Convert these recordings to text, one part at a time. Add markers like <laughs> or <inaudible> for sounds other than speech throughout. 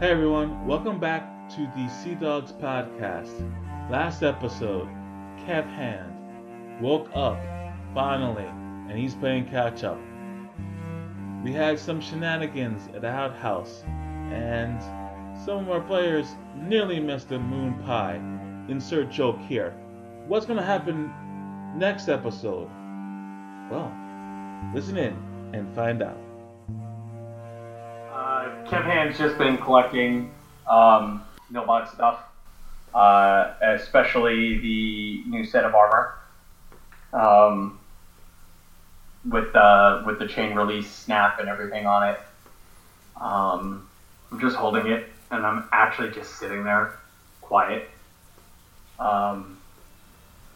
Hey everyone, welcome back to the Sea Dogs podcast. Last episode, Kev Hand woke up finally and he's playing catch up. We had some shenanigans at the outhouse and some of our players nearly missed a moon pie. Insert joke here. What's going to happen next episode? Well, listen in and find out. Uh, Kev Hand's just been collecting um, stuff, uh, especially the new set of armor um, with the with the chain release snap and everything on it. Um, I'm just holding it, and I'm actually just sitting there, quiet. Um,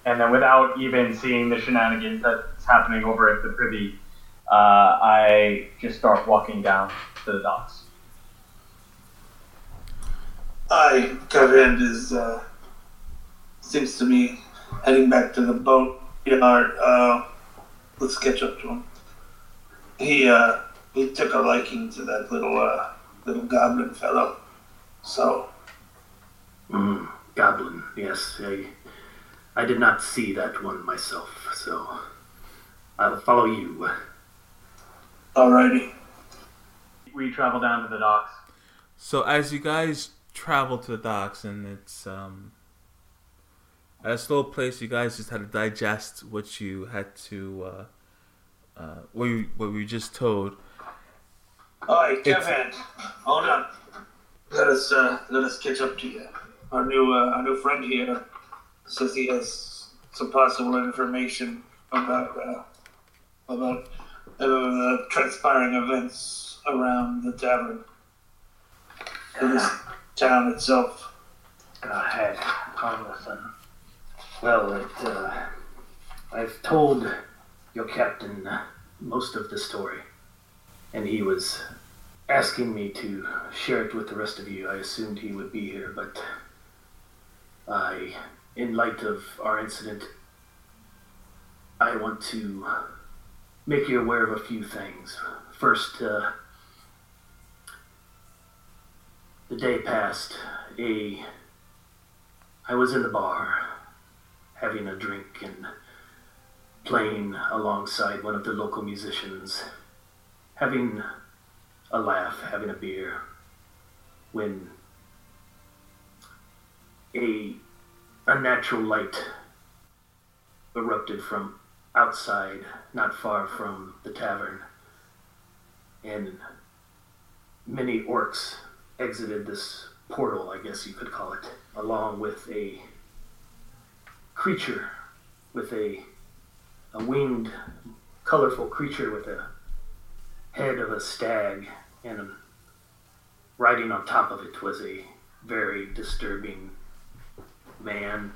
and then without even seeing the shenanigans that's happening over at the privy, uh, I just start walking down to the docks. I, Kevin is, uh, seems to me heading back to the boat yard. Uh, let's catch up to him. He, uh, he took a liking to that little, uh, little goblin fellow. So, Mm, goblin, yes. I, I did not see that one myself, so I'll follow you. alrighty. We travel down to the docks. So as you guys travel to the docks, and it's um, at a slow place. you guys just had to digest what you had to, uh, uh, what you what we just told. It's- Kevin, hold on. Let us, uh, let us catch up to you. Our new, uh, our new friend here says he has some possible information about, uh, about uh, the transpiring events around the tavern. This town itself. Go ahead, Congressman. Well, it, uh, I've told your captain uh, most of the story, and he was asking me to share it with the rest of you. I assumed he would be here, but I, in light of our incident, I want to make you aware of a few things. First, uh, the day passed. A I was in the bar having a drink and playing alongside one of the local musicians, having a laugh, having a beer, when a unnatural light erupted from outside, not far from the tavern, and many orcs exited this portal, I guess you could call it, along with a creature with a a winged, colorful creature with a head of a stag, and riding on top of it was a very disturbing man.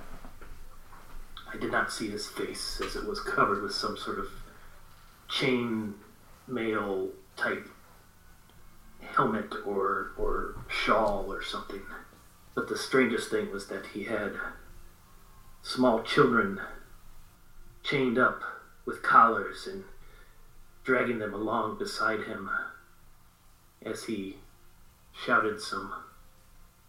I did not see his face as it was covered with some sort of chain mail type helmet or or shawl or something. But the strangest thing was that he had small children chained up with collars and dragging them along beside him as he shouted some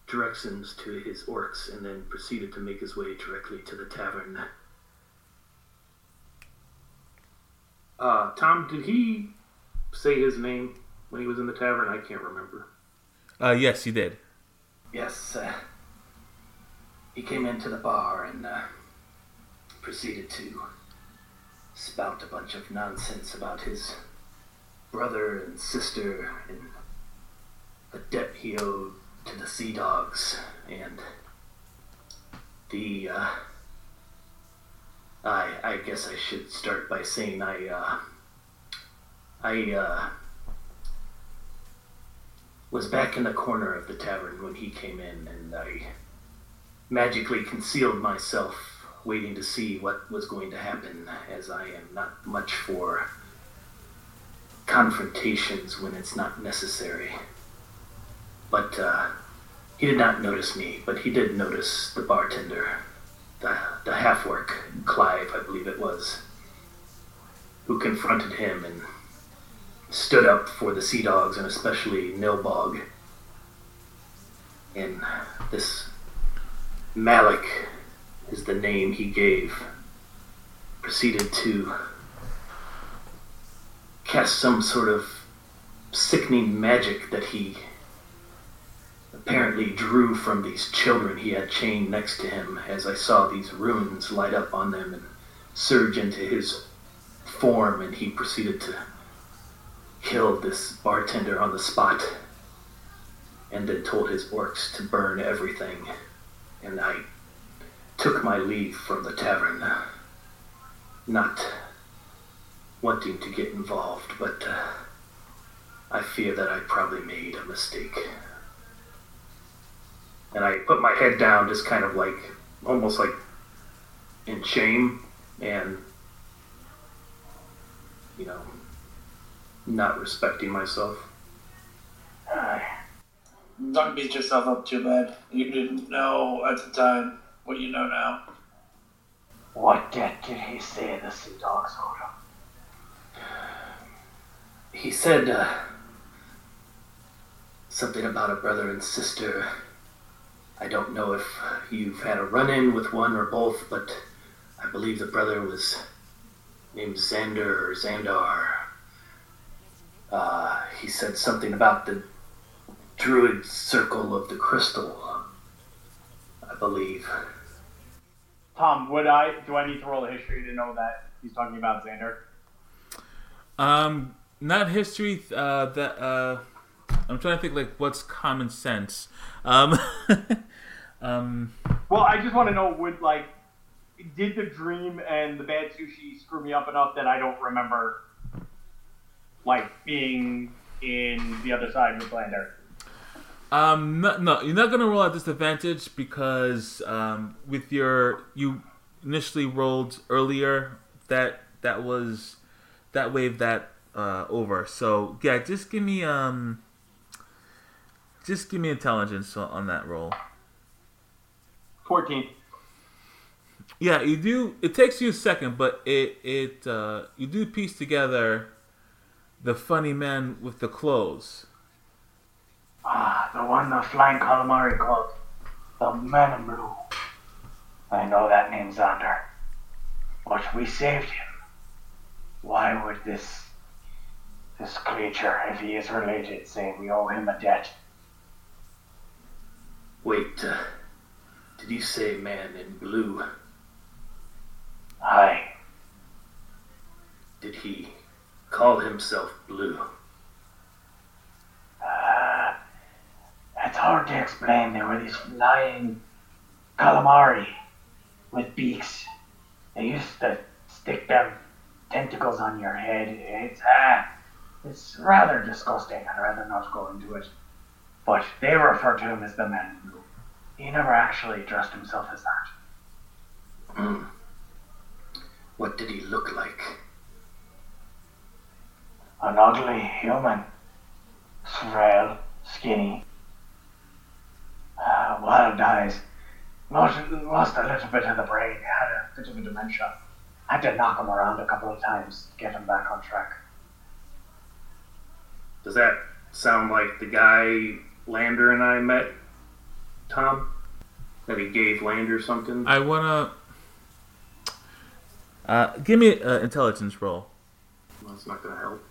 directions to his orcs and then proceeded to make his way directly to the tavern. Uh, Tom, did he say his name when he was in the tavern? I can't remember. Uh, yes, you did. Yes, uh, he came into the bar and uh, proceeded to spout a bunch of nonsense about his brother and sister and the debt he owed to the Sea Dogs and the. Uh, I I guess I should start by saying I uh, I uh, was back in the corner of the tavern when he came in, and I magically concealed myself, waiting to see what was going to happen, as I am not much for confrontations when it's not necessary. But uh, he did not notice me, but he did notice the bartender, the, the half orc, Clive, I believe it was, who confronted him and stood up for the Sea Dogs and especially Nilbog. And this Malik is the name he gave. Proceeded to cast some sort of sickening magic that he apparently drew from these children he had chained next to him as I saw these runes light up on them and surge into his form, and he proceeded to kill this bartender on the spot and then told his orcs to burn everything. And I took my leave from the tavern, not wanting to get involved, but uh, I fear that I probably made a mistake. And I put my head down, just kind of like, almost like in shame and, you know, not respecting myself. <sighs> Don't beat yourself up too bad. You didn't know at the time what you know now. What did, did he say in the sea dogs owed him? He said uh, something about a brother and sister. I don't know if you've had a run in with one or both, but I believe the brother was named Xander or Xandar. Uh, he said something about the druid circle of the crystal, I believe. Tom, would I do I need to roll a history to know that he's talking about Xander? Um, not history. Uh, that uh, I'm trying to think like what's common sense. Um, <laughs> um, Well, I just want to know would like did the dream and the bad sushi screw me up enough that I don't remember like being in the other side of with Lander? um, no, no, you're not gonna roll at disadvantage because um, with your you initially rolled earlier that that was that wave that uh, over. So yeah, just give me um, just give me intelligence on- on that roll. Fourteen. Yeah, you do. It takes you a second, but it it uh, you do piece together the funny man with the clothes. Ah, the one the flying calamari called the Man in Blue. I know that name, Xander. But we saved him. Why would this this creature, if he is related, say we owe him a debt? Wait, uh, did you say man in blue? Aye. Did he call himself blue? Uh, it's hard to explain. There were these flying calamari with beaks. They used to stick them tentacles on your head. It's uh, it's rather disgusting. I'd rather not go into it. But they refer to him as the Man Blue. He never actually dressed himself as that. Hmm. What did he look like? An ugly human. Frail, skinny. Uh, wild eyes. Lost, lost a little bit of the brain. Had a bit of a dementia. Had to knock him around a couple of times to get him back on track. Does that sound like the guy Lander and I met, Tom? That he gave Lander something? I wanna uh, give me an intelligence roll. Well, it's not gonna help.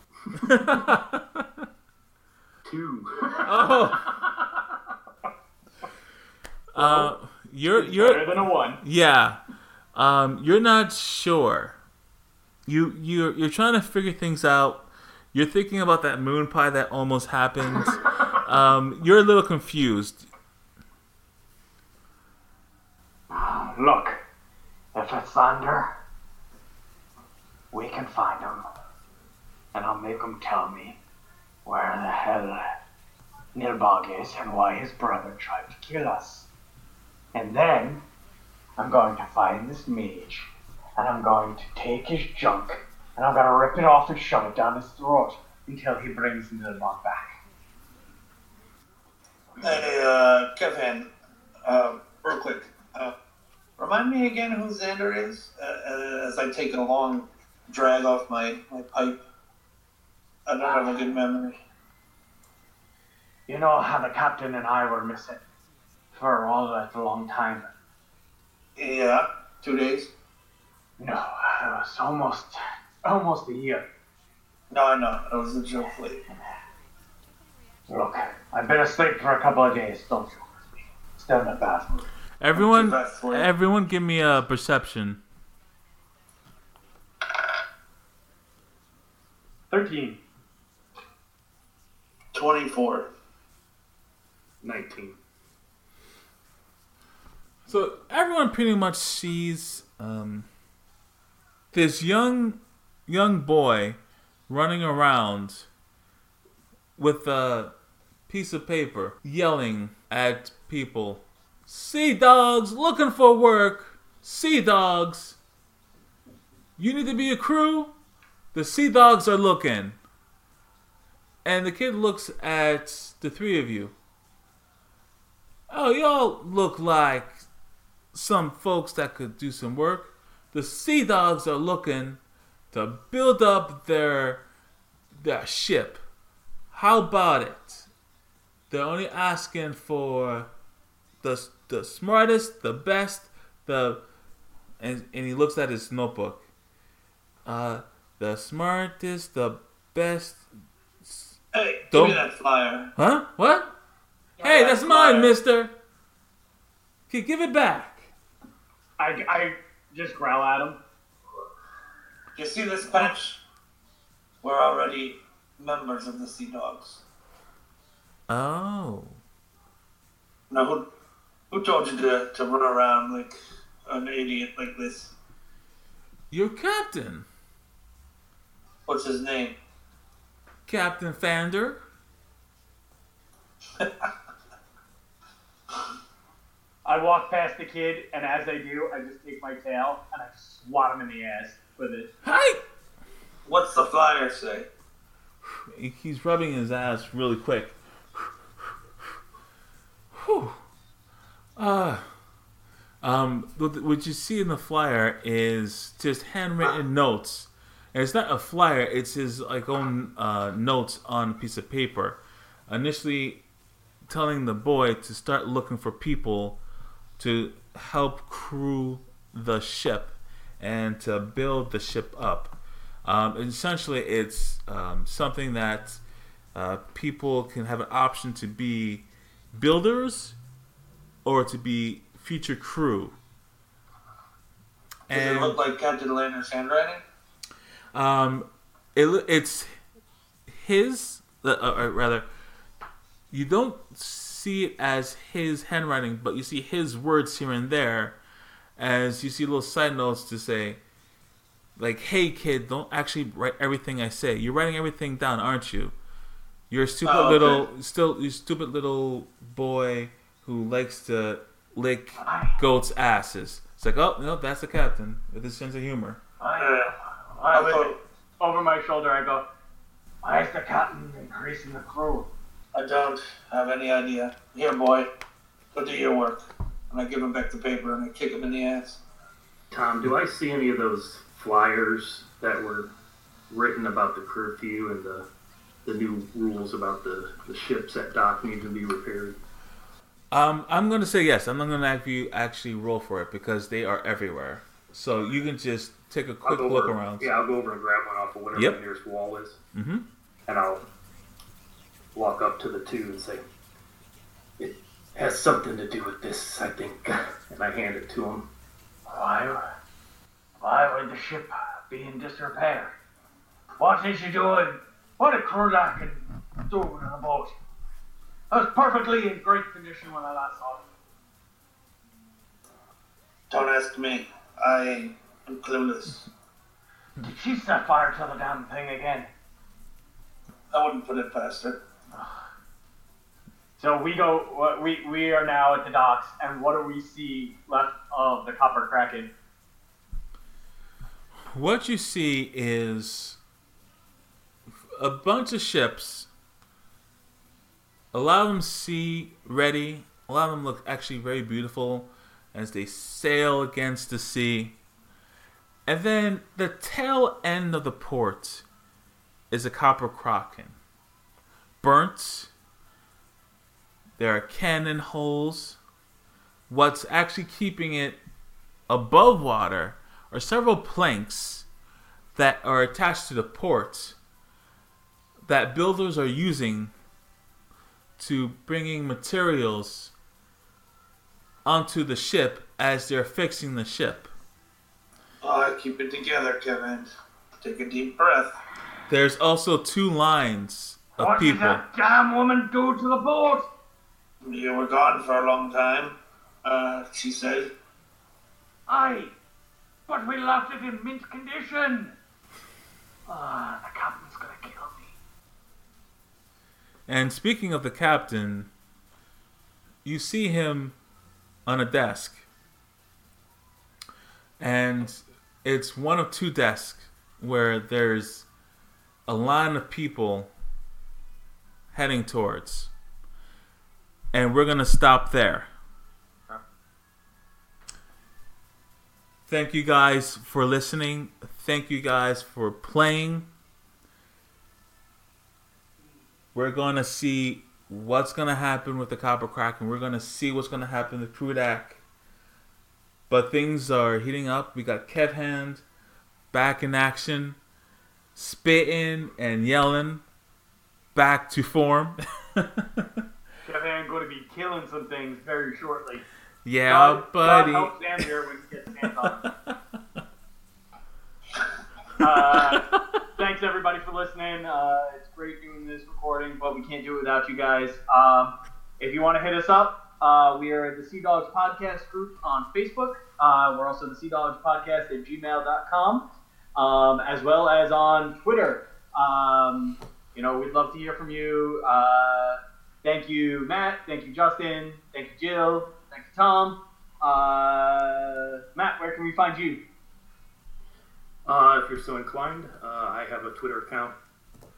Two. <laughs> oh. Uh, you're Better you're than a one. yeah. Um, you're not sure. You you you're trying to figure things out. You're thinking about that moon pie that almost happened. <laughs> um, you're a little confused. Look, if it's Thunder, we can find him. And I'll make him tell me where the hell Nilbog is and why his brother tried to kill us. And then I'm going to find this mage and I'm going to take his junk and I'm going to rip it off and shove it down his throat until he brings Nilbog back. Hey, uh, Kevin, uh, real quick, uh, remind me again who Xander is uh, uh, as I take a long drag off my, my pipe. I don't have a good memory. You know how the captain and I were missing for all that long time. Yeah, two days. No, it was almost, almost a year. No, I know. It was a joke, late. Look, I've been asleep for a couple of days. Don't you? Still in the bathroom. Everyone, everyone, give me a perception. Thirteen. 24. 19. So everyone pretty much sees um, this young young boy running around with a piece of paper, yelling at people. Sea dogs looking for work. Sea dogs. You need to be a crew. The sea dogs are looking. And the kid looks at the three of you. Oh, y'all look like some folks that could do some work. The Sea Dogs are looking to build up their their ship. How about it? They're only asking for the the smartest, the best, the and, and he looks at his notebook. Uh, the smartest, the best. Hey, give Don't- me that flyer. Huh? What? Hey, that's mine, Mister. Okay, give it back. I, I just growl at him. You see this patch? We're already members of the Sea Dogs. Oh. Now, who, who told you to, to run around like an idiot like this? Your captain, What's his name? Captain Fander. <laughs> I walk past the kid, and as I do, I just take my tail and I swat him in the ass with it. Hi. What's the flyer say? He's rubbing his ass really quick. Whew. Uh, um, what what you see in the flyer is just handwritten notes, and it's not a flyer. It's his like own uh, notes on a piece of paper. Initially, telling the boy to start looking for people to help crew the ship and to build the ship up. Um, essentially, it's um, something that uh, people can have an option to be builders or to be future crew. Does it look like Captain Lander's handwriting? Um, it, it's his, uh, or rather, you don't see it as his handwriting, but you see his words here and there, as you see little side notes to say, like, "Hey kid, don't actually write everything I say. You're writing everything down, aren't you? You're a stupid Oh, okay. little, still, you stupid little boy who likes to lick goats' asses." It's like, oh no, that's the captain with his sense of humor. I, Uh, I I was thought, Over my shoulder, I go, why is the captain increasing the crew? I don't have any idea. Here, boy, go do your work. And I give him back the paper and I kick him in the ass. Tom, do I see any of those flyers that were written about the curfew and the the new rules about the, the ships at dock need to be repaired? Um, I'm gonna say yes. I'm not gonna have you actually roll for it because they are everywhere. So you can just take a I'll quick look over, around. Yeah, I'll go over and grab one off of whatever Yep. the nearest wall is, Mm-hmm. and I'll walk up to the two and say, "It has something to do with this, I think." <laughs> And I hand it to him. Why, why would the ship be in disrepair? What is she doing? What a crew that can do in a boat? I was perfectly in great condition when I last saw it. Don't ask me. I am clueless. Did she set fire to the damn thing again? I wouldn't put it past her. So we go, we, we are now at the docks, and what do we see left of the Copper Kraken? What you see is a bunch of ships. A lot of them sea ready. A lot of them look actually very beautiful as they sail against the sea. And then the tail end of the port is a copper kraken. Burnt. There are cannon holes what's actually keeping it above water are several planks that are attached to the port that builders are using to bringing materials onto the ship as they're fixing the ship. Oh, keep it together, Kevin. Take a deep breath. There's also two lines of What did people. that damn woman do to the boat? You were gone for a long time, uh, she said. Aye, but we left it in mint condition. Ah, the captain's gonna kill me. And speaking of the captain, you see him on a desk. And it's one of two desks where there's a line of people heading towards. And we're going to stop there. Thank you guys for listening. Thank you guys for playing. We're going to see what's going to happen with the Copper Kraken, and we're going to see what's going to happen to Krudak. But things are heating up. We got Kev Hand back in action, spitting and yelling, back to form. Kevin going to be killing some things very shortly. yeah, God- buddy. God help when he gets hands on uh, thanks everybody for listening. Uh, it's great doing this recording, but we can't do it without you guys. Um, if you want to hit us up, uh, we are the Sea Dogs Podcast group on Facebook. Uh, we're also the Sea Dogs Podcast at gmail.com, um, as well as on Twitter. Um, you know, we'd love to hear from you. Uh, thank you, Matt. Thank you, Justin. Thank you, Jill. Thank you, Tom. Uh, Matt, where can we find you? Uh, if you're so inclined, uh, I have a Twitter account,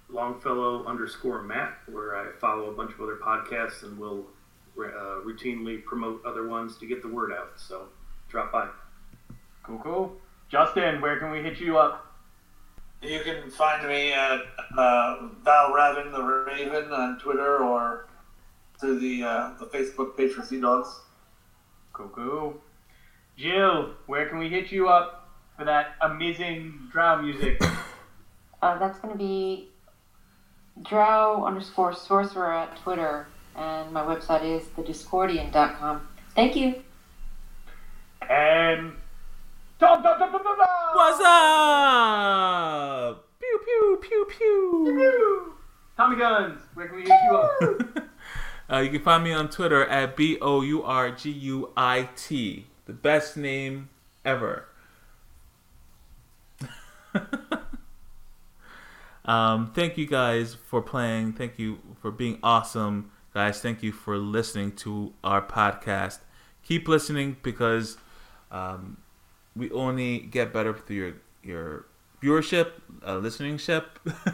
Longfellow underscore Matt, where I follow a bunch of other podcasts and will uh, routinely promote other ones to get the word out. So drop by. Cool, cool. Justin, where can we hit you up? You can find me at uh, Val Raven the Raven on Twitter or through the uh, the Facebook page for Sea Dogs. Cool, cool. Jill, where can we hit you up for that amazing drow music? Uh, that's going to be drow underscore sorcerer at Twitter, and my website is thediscordian.com. Thank you. and Tom, Tom, Tom, Tom, Tom, Tom. What's up? Pew, pew, pew, pew. Tommy Guns, where can we hit you up? <laughs> Uh, you can find me on Twitter at B O U R G U I T. The best name ever. <laughs> um, thank you guys for playing. Thank you for being awesome. Guys, thank you for listening to our podcast. Keep listening because um, we only get better through your, your viewership, uh, listeningship,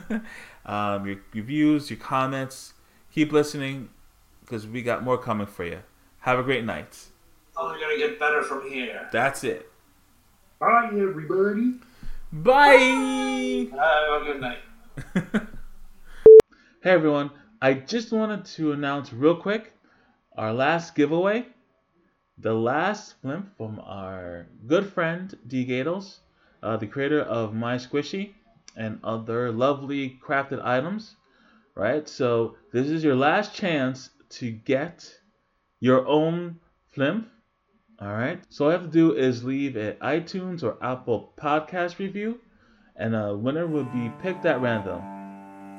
<laughs> um, your, your views, your comments. Keep listening because we got more coming for you. Have a great night. Only gonna get better from here. That's it. Bye, everybody. Bye. Have a good night. <laughs> Hey everyone, I just wanted to announce real quick our last giveaway. The last Flumph from our good friend D Gatos, uh, the creator of My Squishy and other lovely crafted items. Right? So this is your last chance to get your own Flumph. Alright? So all you have to do is leave an iTunes or Apple podcast review and a winner will be picked at random.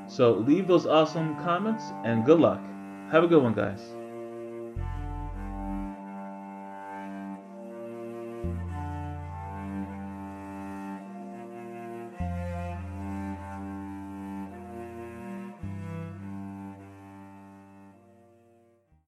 So leave those awesome comments and good luck. Have a good one, guys.